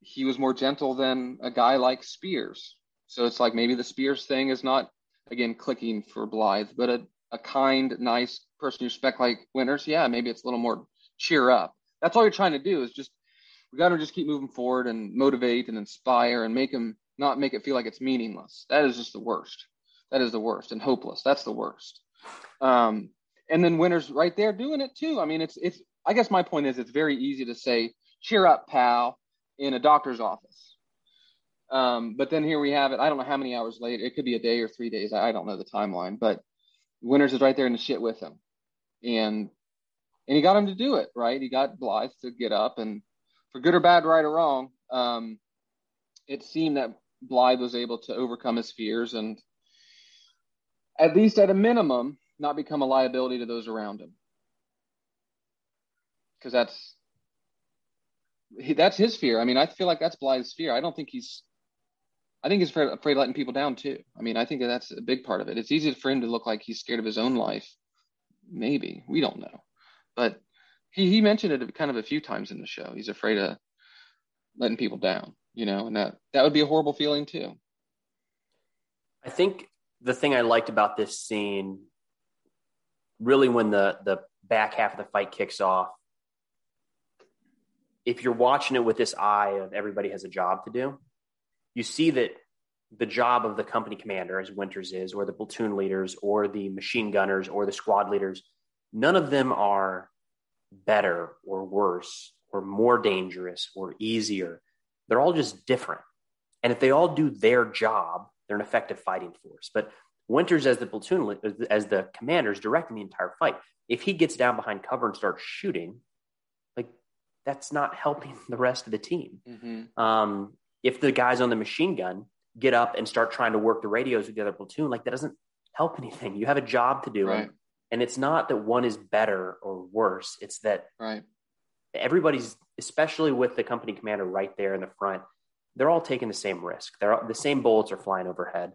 he was more gentle than a guy like Speirs. So it's like maybe the Speirs thing is not again clicking for Blythe, but a, a kind, nice person you respect like Winters. Yeah, maybe it's a little more cheer up. That's all you're trying to do is just we got to just keep moving forward and motivate and inspire and make him not make it feel like it's meaningless. That is just the worst. That is the worst and hopeless. That's the worst. Um, and then Winters right there doing it too. I mean, it's it's. I guess my point is, it's very easy to say, "Cheer up, pal," in a doctor's office. Um, but then here we have it. I don't know how many hours later. It could be a day or three days. I, I don't know the timeline. But Winters is right there in the shit with him, and and he got him to do it. Right? He got Blythe to get up, and for good or bad, right or wrong, um, it seemed that Blythe was able to overcome his fears and at least at a minimum, not become a liability to those around him. Because that's that's his fear. I mean, I feel like that's Blythe's fear. I don't think he's. I think he's afraid, afraid of letting people down too. I mean, I think that that's a big part of it. It's easy for him to look like he's scared of his own life. Maybe we don't know, but he he mentioned it kind of a few times in the show. He's afraid of letting people down, you know, and that that would be a horrible feeling too. I think the thing I liked about this scene, really, when the the back half of the fight kicks off, if you're watching it with this eye of everybody has a job to do, you see that the job of the company commander, as Winters is, or the platoon leaders, or the machine gunners, or the squad leaders, none of them are better or worse or more dangerous or easier. They're all just different. And if they all do their job, they're an effective fighting force. But Winters, as the platoon, as the commander, is directing the entire fight. If he gets down behind cover and starts shooting, like that's not helping the rest of the team. Mm-hmm. Um, if the guys on the machine gun get up and start trying to work the radios with the other platoon, like that doesn't help anything. You have a job to do. Right. And it's not that one is better or worse. It's that right. everybody's, especially with the company commander right there in the front, they're all taking the same risk. They're the same bullets are flying overhead.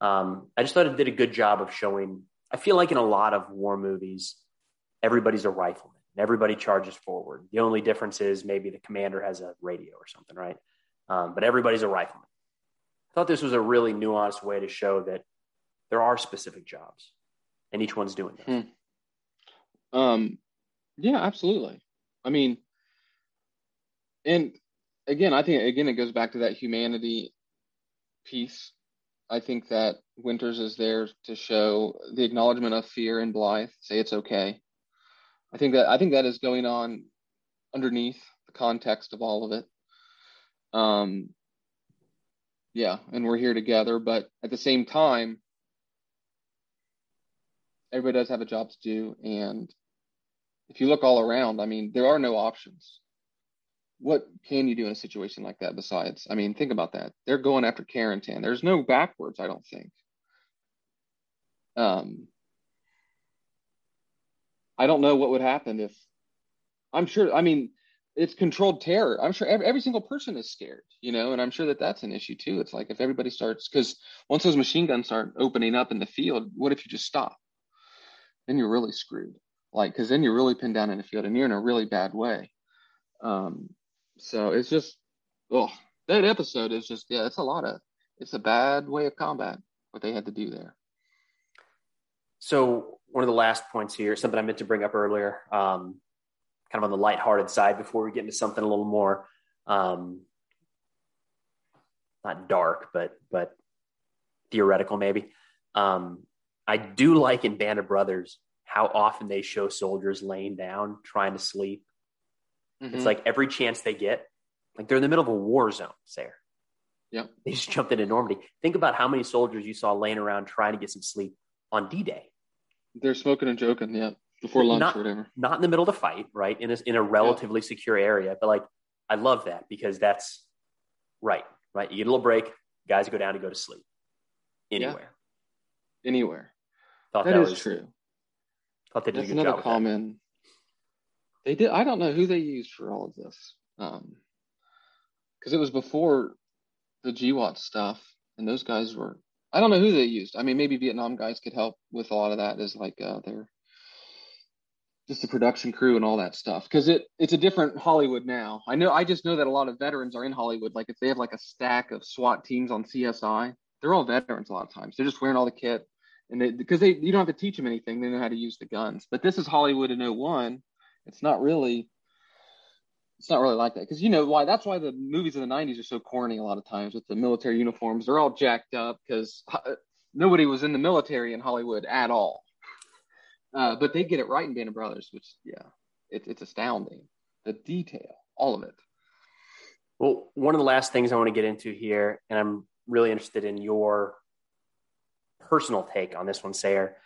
Um, I just thought it did a good job of showing. I feel like in a lot of war movies, everybody's a rifleman. and Everybody charges forward. The only difference is maybe the commander has a radio or something, right? Um, but everybody's a rifleman. I thought this was a really nuanced way to show that there are specific jobs, and each one's doing it. Hmm. Um, yeah, absolutely. I mean, and again, I think again it goes back to that humanity piece I think that Winters is there to show the acknowledgement of fear in Blythe, say it's okay. I think that I think that is going on underneath the context of all of it. Um, yeah, and we're here together, but at the same time, everybody does have a job to do, and if you look all around, I mean, there are no options what can you do in a situation like that besides i mean think about that. They're going after Carentan. there's no backwards i don't think. Um i don't know what would happen if i'm sure i mean it's controlled terror. I'm sure every, every single person is scared you know and i'm sure that that's an issue too. It's like if everybody starts because once those machine guns start opening up in the field what if you just stop? Then you're really screwed. Like because then you're really pinned down in the field and you're in a really bad way. Um so it's just, oh, that episode is just, yeah, it's a lot of, it's a bad way of combat what they had to do there. So one of the last points here, something I meant to bring up earlier, um, kind of on the lighthearted side before we get into something a little more, um, not dark, but but theoretical maybe. Um, I do like in Band of Brothers how often they show soldiers laying down trying to sleep Mm-hmm. It's like every chance they get, like they're in the middle of a war zone there. Yep. They just jumped into Normandy. Think about how many soldiers you saw laying around trying to get some sleep on D Day. They're smoking and joking, yeah, before lunch not, or whatever. Not in the middle of the fight, right? In a, in a relatively secure area. But like, I love that because that's right, right? You get a little break, guys go down and go to sleep anywhere. Yeah. Anywhere. Thought that, that is was, true. Thought they did That's a good another job common they did. I don't know who they used for all of this, because um, it was before the GWOT stuff, and those guys were. I don't know who they used. I mean, maybe Vietnam guys could help with a lot of that, as like uh, their just the production crew and all that stuff. Because it it's a different Hollywood now. I know. I just know that a lot of veterans are in Hollywood. Like if they have like a stack of SWAT teams on CSI, they're all veterans a lot of times. They're just wearing all the kit, and they because they you don't have to teach them anything. They know how to use the guns. But this is Hollywood in 01 it's not really it's not really like that. Because you know why that's why the movies of the 90s are so corny a lot of times with the military uniforms. They're all jacked up because nobody was in the military in hollywood at all. Uh, but they get it right in band of brothers which yeah it, it's astounding. The detail all of it. Well one of the last things i want to get into here and i'm really interested in your personal take on this one sayer.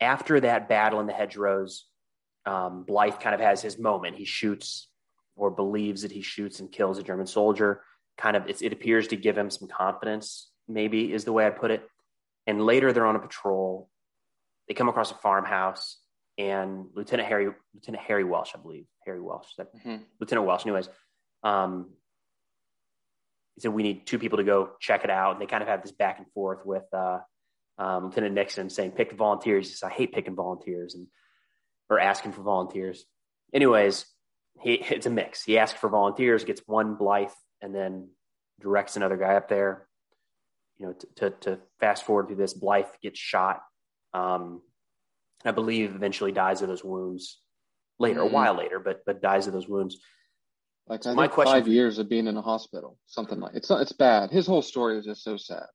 After that battle in the hedgerows um, Blythe kind of has his moment. He shoots or believes that he shoots and kills a German soldier. Kind of, it appears to give him some confidence, maybe is the way I put it. And later they're on a patrol. They come across a farmhouse, and Lieutenant Harry, Lieutenant Harry Welsh, I believe, Harry Welsh, mm-hmm. Lieutenant Welsh, anyways. Um, he said we need two people to go check it out. And they kind of have this back and forth with uh, um, Lieutenant Nixon saying, "Pick the volunteers." He says, "I hate picking volunteers," and or asking for volunteers. Anyways, he it's a mix. He asks for volunteers, gets one Blythe, and then directs another guy up there. You know, to to, to fast forward through this, Blythe gets shot. Um, I believe eventually dies of those wounds later, mm-hmm. a while later, but but dies of those wounds. Like so my question five years of being in a hospital, something like it's not, it's bad. His whole story is just so sad.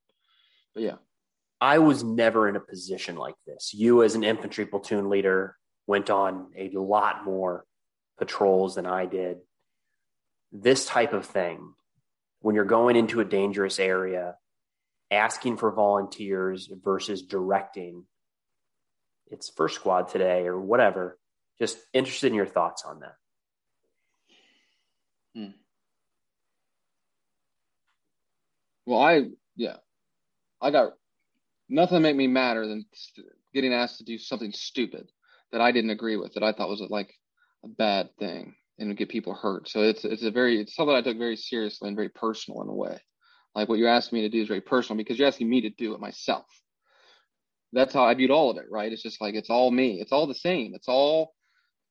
But yeah, I was never in a position like this. You, as an infantry platoon leader, went on a lot more patrols than I did. This type of thing, when you're going into a dangerous area, asking for volunteers versus directing, it's first squad today or whatever. Just interested in your thoughts on that. Hmm. Well, I yeah, I got nothing make me madder than getting asked to do something stupid that I didn't agree with that I thought was like a bad thing and would get people hurt. So it's it's a very it's something I took very seriously and very personal in a way. Like what you're asking me to do is very personal because you're asking me to do it myself. That's how I viewed all of it, right? It's just like it's all me. It's all the same. It's all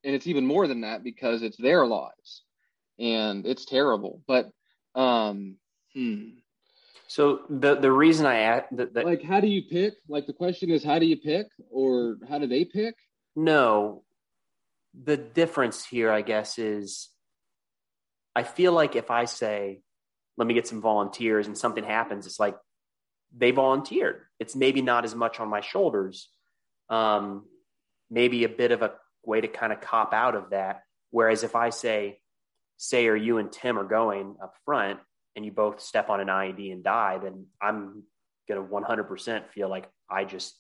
and it's even more than that because it's their lives. And it's terrible. But um hmm so the the reason I asked, that, like, how do you pick? Like, the question is, how do you pick, or how do they pick? No, the difference here, I guess, is I feel like if I say, "Let me get some volunteers," and something happens, it's like they volunteered. It's maybe not as much on my shoulders. Um, maybe a bit of a way to kind of cop out of that. Whereas if I say, "Say, are you and Tim are going up front," and you both step on an IED and die, then I'm going to 100% feel like I just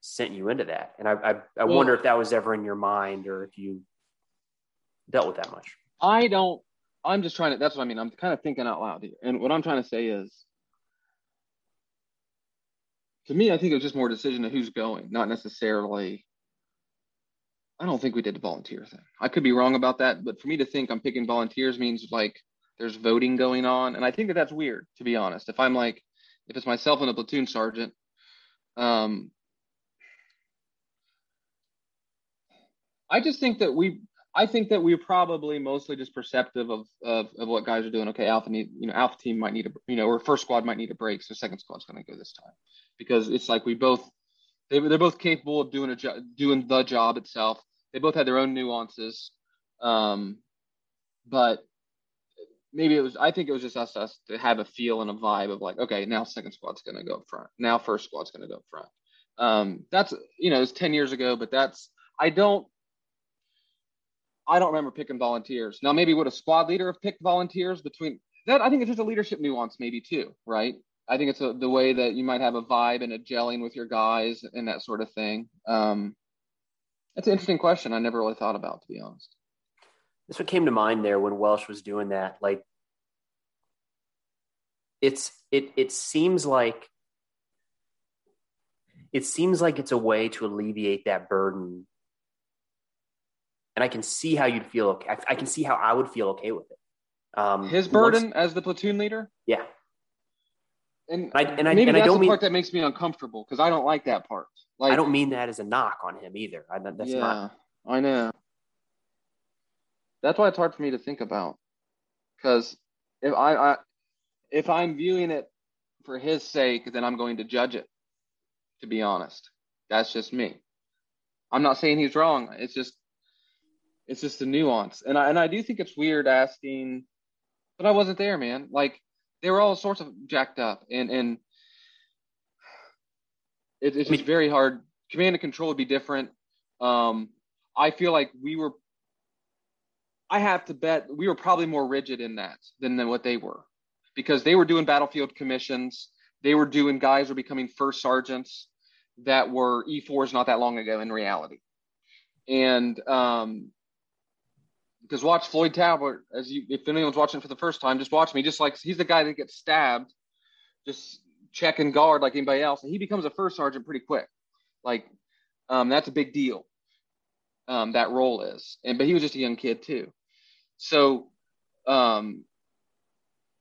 sent you into that. And I, I, I well, wonder if that was ever in your mind or if you dealt with that much. I don't, I'm just trying to, that's what I mean. I'm kind of thinking out loud here. And what I'm trying to say is, to me, I think it was just more decision of who's going, not necessarily. I don't think we did the volunteer thing. I could be wrong about that, but for me to think I'm picking volunteers means like there's voting going on, and I think that that's weird to be honest. If I'm like, if it's myself and a platoon sergeant, um, I just think that we, I think that we're probably mostly just perceptive of, of, of what guys are doing. Okay, alpha need, you know, alpha team might need a, you know, or first squad might need a break, so second squad's going to go this time because it's like we both, they, they're both capable of doing a job, doing the job itself. They both had their own nuances, um, but maybe it was I think it was just us us to have a feel and a vibe of like, okay, now second squad's gonna go up front. Now first squad's gonna go up front. Um, that's you know, it's ten years ago, but that's I don't I don't remember picking volunteers. Now maybe would a squad leader have picked volunteers between that? I think it's just a leadership nuance, maybe too, right? I think it's a, the way that you might have a vibe and a gelling with your guys and that sort of thing. Um, that's an interesting question. I never really thought about, to be honest. This what came to mind there when Welsh was doing that. Like, it's it it seems like it seems like it's a way to alleviate that burden, and I can see how you'd feel. Okay, I, I can see how I would feel okay with it. Um, His burden once, as the platoon leader. Yeah. And, I, and I, maybe and that's I don't the mean, part that makes me uncomfortable because I don't like that part. Like I don't mean that as a knock on him either. I, that's yeah, not. I know that's why it's hard for me to think about because if I, I if I'm viewing it for his sake, then I'm going to judge it. To be honest, that's just me. I'm not saying he's wrong. It's just it's just a nuance, and I and I do think it's weird asking, but I wasn't there, man. Like they were all sorts of jacked up, and and it, it's just very hard. Command and control would be different. Um, I feel like we were I have to bet we were probably more rigid in that than, than what they were because they were doing battlefield commissions. They were doing guys were becoming first sergeants that were E4s not that long ago in reality. And um, because watch Floyd Talbert, as you, if anyone's watching for the first time, just watch me. Just like he's the guy that gets stabbed, just check and guard like anybody else, and he becomes a first sergeant pretty quick. Like um, that's a big deal. Um, that role is, and but he was just a young kid too. So um,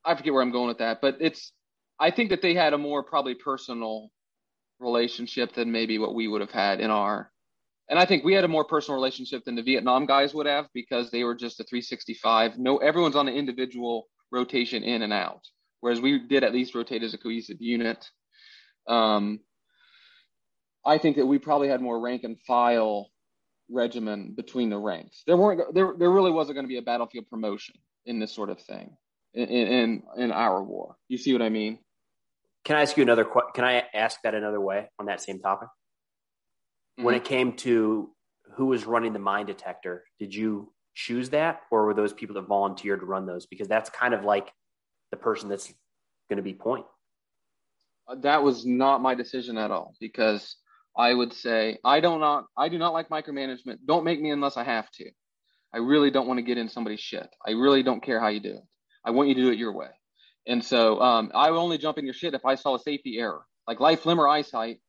I forget where I'm going with that, but it's I think that they had a more probably personal relationship than maybe what we would have had in our and I think we had a more personal relationship than the Vietnam guys would have because they were just a 365. No, everyone's on an individual rotation in and out, whereas we did at least rotate as a cohesive unit. Um, I think that we probably had more rank and file regimen between the ranks. There weren't there there really wasn't going to be a battlefield promotion in this sort of thing in in, in our war. You see what I mean? Can I ask you another? Can I ask that another way on that same topic? Mm-hmm. When it came to who was running the mine detector, did you choose that, or were those people that volunteered to run those? Because that's kind of like the person that's going to be point. Uh, that was not my decision at all because I would say I don't not I do not like micromanagement. Don't make me unless I have to. I really don't want to get in somebody's shit. I really don't care how you do it. I want you to do it your way. And so um, I will only jump in your shit if I saw a safety error, like life, limb, or eyesight.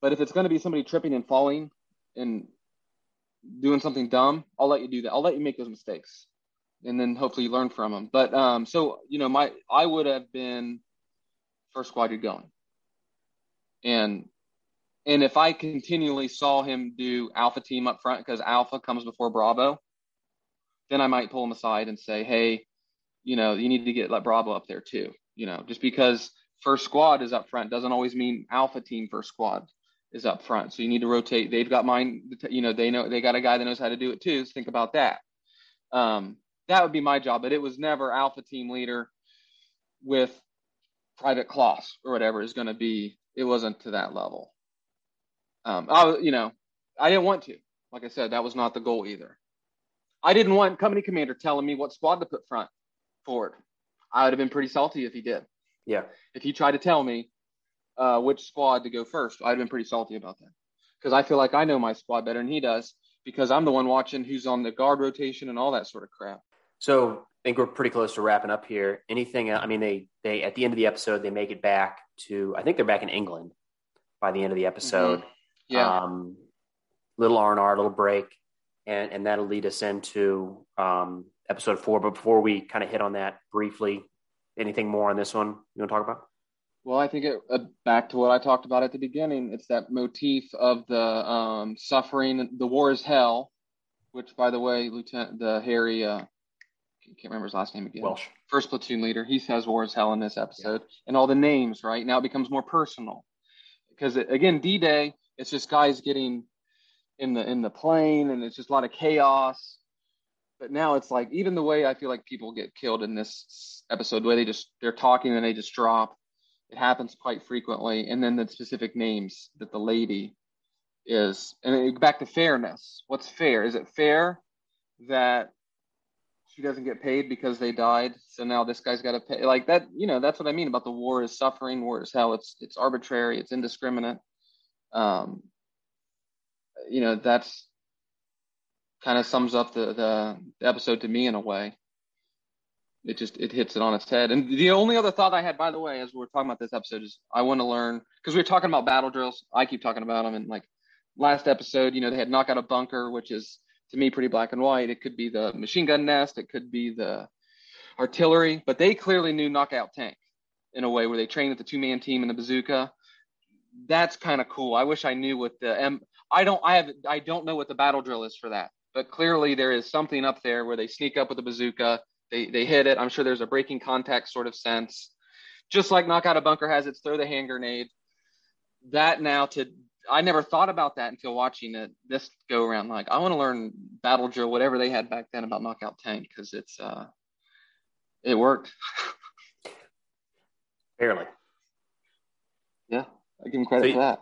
But if it's going to be somebody tripping and falling and doing something dumb, I'll let you do that. I'll let you make those mistakes, and then hopefully you learn from them. But um, so you know, my I would have been first squad you're going, and and if I continually saw him do alpha team up front because alpha comes before Bravo, then I might pull him aside and say, hey, you know, you need to get let Bravo up there too. You know, just because first squad is up front doesn't always mean alpha team first squad is up front. So you need to rotate. They've got mine, you know, they know they got a guy that knows how to do it too. So think about that. Um, that would be my job, but it was never alpha team leader with private class or whatever is going to be. It wasn't to that level. Um, I, you know, I didn't want to. Like I said, that was not the goal either. I didn't want company commander telling me what squad to put front forward. I would have been pretty salty if he did. Yeah. If he tried to tell me uh, which squad to go first, I'd have been pretty salty about that because I feel like I know my squad better than he does because I'm the one watching who's on the guard rotation and all that sort of crap. So I think we're pretty close to wrapping up here. Anything? I mean, they they at the end of the episode they make it back to I think they're back in England by the end of the episode. Mm-hmm. Yeah. Um, little R and R, little break, and and that'll lead us into um, episode four. But before we kind of hit on that briefly, anything more on this one you want to talk about? Well, I think it uh, back to what I talked about at the beginning. It's that motif of the um, suffering. The war is hell, which, by the way, Lieutenant the Harry, uh, can't remember his last name again. Welsh, first platoon leader. He says war is hell in this episode, yeah. and all the names. Right now, it becomes more personal because again, D-Day it's just guys getting in the in the plane and it's just a lot of chaos but now it's like even the way i feel like people get killed in this episode the way they just they're talking and they just drop it happens quite frequently and then the specific names that the lady is and back to fairness what's fair? Is it fair that she doesn't get paid because they died so now this guy's got to pay? Like that you know that's what i mean about the war is suffering war is hell it's it's arbitrary it's indiscriminate. Um, you know, that's kind of sums up the, the episode to me in a way. It just it hits it on its head. And the only other thought I had, by the way, as we are talking about this episode, is I want to learn because we were talking about battle drills. I keep talking about them, and like last episode, you know, they had knock out a bunker, which is to me pretty black and white. It could be the machine gun nest, it could be the artillery, but they clearly knew knockout tank in a way where they trained with the two man team and the bazooka that's kind of cool. I wish I knew what the M. I don't. I have. I don't know what the battle drill is for that. But clearly there is something up there where they sneak up with a bazooka. They they hit it. I'm sure there's a breaking contact sort of sense, just like knockout a bunker has its throw the hand grenade. That now to I never thought about that until watching it this go around. Like I want to learn battle drill, whatever they had back then about knockout tank, because it's uh, it worked. Barely. Yeah. I give him credit so for that.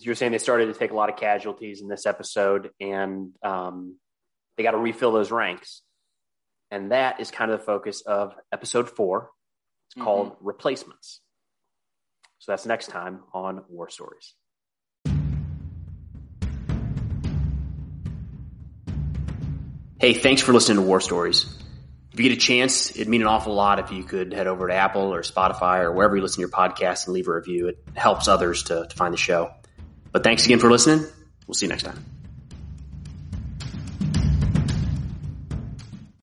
You're saying they started to take a lot of casualties in this episode, and um, they got to refill those ranks, and that is kind of the focus of episode four. It's mm-hmm. called replacements. So that's next time on War Stories. Hey, thanks for listening to War Stories. If you get a chance, it'd mean an awful lot if you could head over to Apple or Spotify or wherever you listen to your podcast and leave a review. It helps others to, to find the show. But thanks again for listening. We'll see you next time.